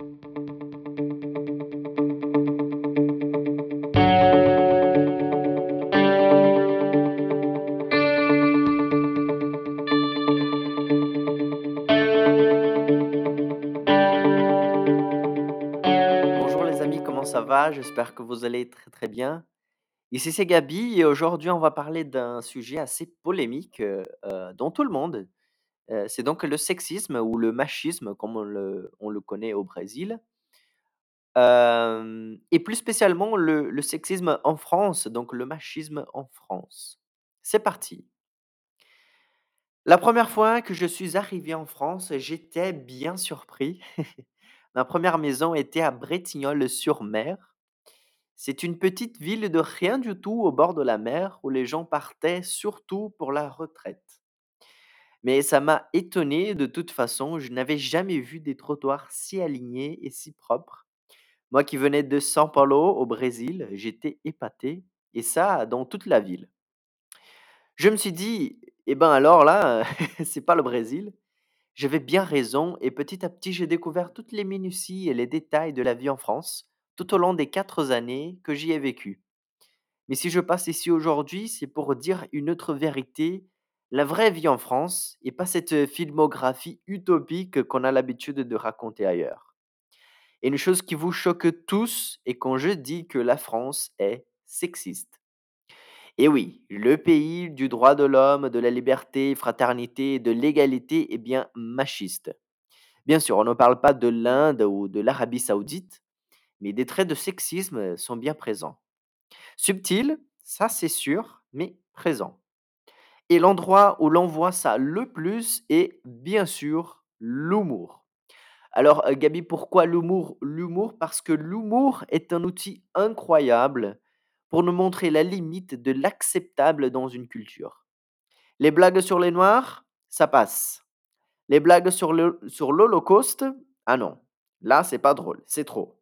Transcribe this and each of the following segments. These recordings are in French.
Bonjour les amis, comment ça va? J'espère que vous allez très très bien. Ici c'est Gabi et aujourd'hui on va parler d'un sujet assez polémique euh, euh, dans tout le monde. Euh, c'est donc le sexisme ou le machisme comme on le, on le connaît au Brésil. Et plus spécialement le, le sexisme en France, donc le machisme en France. C'est parti. La première fois que je suis arrivé en France, j'étais bien surpris. Ma première maison était à Bretignolles-sur-Mer C'est une petite ville de rien du tout au bord de la mer où les gens partaient surtout pour la retraite. Mais ça m'a étonné de toute façon, je n'avais jamais vu des trottoirs si alignés et si propres. Moi qui venais de São Paulo au Brésil, j'étais épaté, et ça dans toute la ville. Je me suis dit, eh ben alors là, c'est pas le Brésil. J'avais bien raison, et petit à petit j'ai découvert toutes les minuties et les détails de la vie en France, tout au long des quatre années que j'y ai vécu. Mais si je passe ici aujourd'hui, c'est pour dire une autre vérité, la vraie vie en France, et pas cette filmographie utopique qu'on a l'habitude de raconter ailleurs. Et une chose qui vous choque tous est quand je dis que la France est sexiste. Et oui, le pays du droit de l'homme, de la liberté, fraternité de l'égalité est bien machiste. Bien sûr, on ne parle pas de l'Inde ou de l'Arabie saoudite, mais des traits de sexisme sont bien présents. Subtil, ça c'est sûr, mais présent. Et l'endroit où l'on voit ça le plus est bien sûr l'humour. Alors euh, Gabi, pourquoi l'humour? L'humour parce que l'humour est un outil incroyable pour nous montrer la limite de l'acceptable dans une culture. Les blagues sur les noirs, ça passe. Les blagues sur l'Holocauste, ah non, là c'est pas drôle, c'est trop.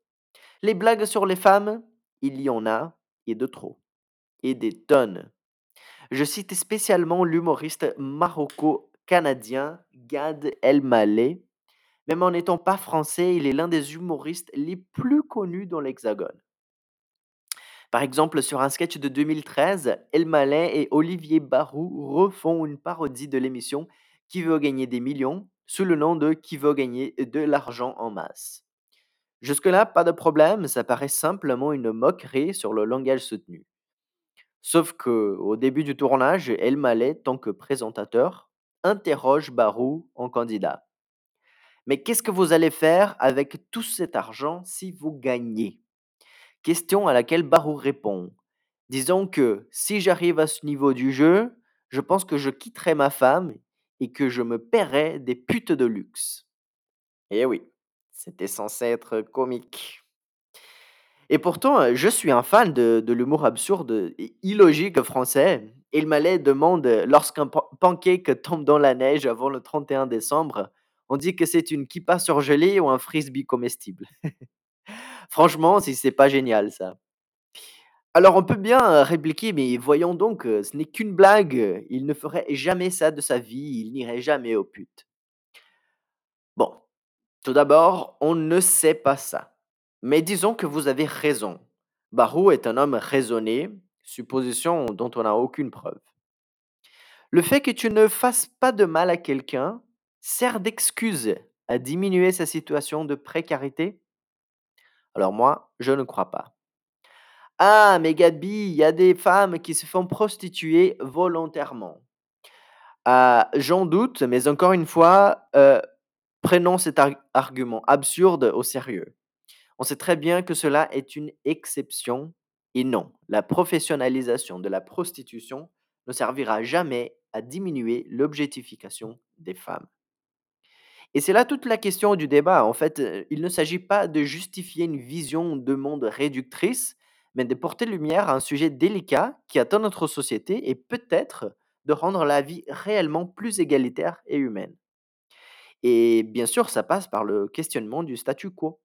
Les blagues sur les femmes, il y en a et de trop. et des tonnes. Je cite spécialement l'humoriste maroco-canadien Gad Elmaleh. Même en n'étant pas français, il est l'un des humoristes les plus connus dans l'Hexagone. Par exemple, sur un sketch de 2013, Elmaleh et Olivier Barou refont une parodie de l'émission Qui veut gagner des millions sous le nom de Qui veut gagner de l'argent en masse. Jusque-là, pas de problème, ça paraît simplement une moquerie sur le langage soutenu. Sauf que, au début du tournage, El Maleh, tant que présentateur, interroge Barou en candidat. Mais qu'est-ce que vous allez faire avec tout cet argent si vous gagnez? Question à laquelle Barou répond. Disons que si j'arrive à ce niveau du jeu, je pense que je quitterai ma femme et que je me paierai des putes de luxe. Eh oui, c'était censé être comique. Et pourtant, heu, je suis un fan de l'humour absurde et illogique français. Il Mallet demande, heu, lorsqu'un pan pancake tombe dans la neige avant le 31 décembre, on dit que c'est une kippa surgelée ou un frisbee comestible. Franchement, si c'est pas génial ça. Alors on peut bien, heu, répliquer: «Mais voyons donc, ce n'est qu'une blague, il ne ferait jamais ça de sa vie, il n'irait jamais aux putes». Bon, tout d'abord, on ne sait pas ça. Mais disons que vous avez raison. Barou est un homme raisonné, supposition dont on n'a aucune preuve. Le fait que tu ne fasses pas de mal à quelqu'un sert d'excuse à diminuer sa situation de précarité? Alors moi, je ne crois pas. Ah, mais Gabi, il y a des femmes qui se font prostituer volontairement. Ah, j'en doute, mais encore une fois, euh, prenons cet ar- argument absurde au sérieux. On sait très bien que cela est une exception et non, la professionnalisation de la prostitution ne servira jamais à diminuer l'objectification des femmes. Et c'est là toute la question du débat. En fait, il ne s'agit pas de justifier une vision de monde réductrice, mais de porter lumière à un sujet délicat qui atteint notre société et peut-être de rendre la vie réellement plus égalitaire et humaine. Et bien sûr, ça passe par le questionnement du statu quo.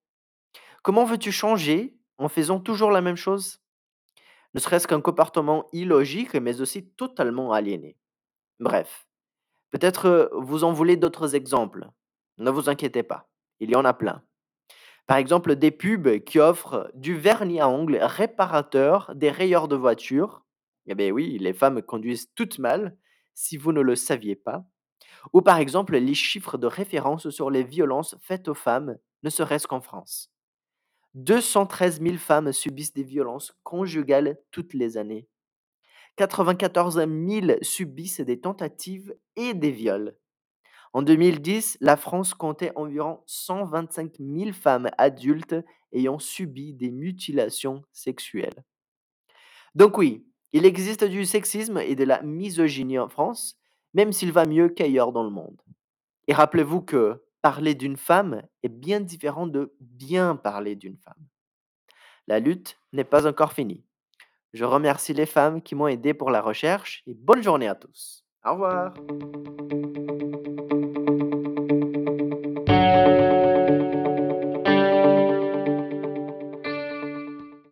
Comment veux-tu changer en faisant toujours la même chose? Ne serait-ce qu'un comportement illogique, mais aussi totalement aliéné. Bref, peut-être euh, vous en voulez d'autres exemples. Ne vous inquiétez pas, il y en a plein. Par exemple, des pubs qui offrent du vernis à ongles réparateur, des rayures de voiture. Eh bien oui, les femmes conduisent toutes mal, si vous ne le saviez pas. Ou par exemple, les chiffres de référence sur les violences faites aux femmes, ne serait-ce qu'en France. 213 000 femmes subissent des violences conjugales toutes les années. 94 000 subissent des tentatives et des viols. En 2010, la France comptait environ 125 000 femmes adultes ayant subi des mutilations sexuelles. Donc oui, il existe du sexisme et de la misogynie en France, même s'il va mieux qu'ailleurs dans le monde. Et rappelez-vous que parler d'une femme est bien différent de bien parler d'une femme. La lutte n'est pas encore finie. Je remercie les femmes qui m'ont aidé pour la recherche et bonne journée à tous. Au revoir.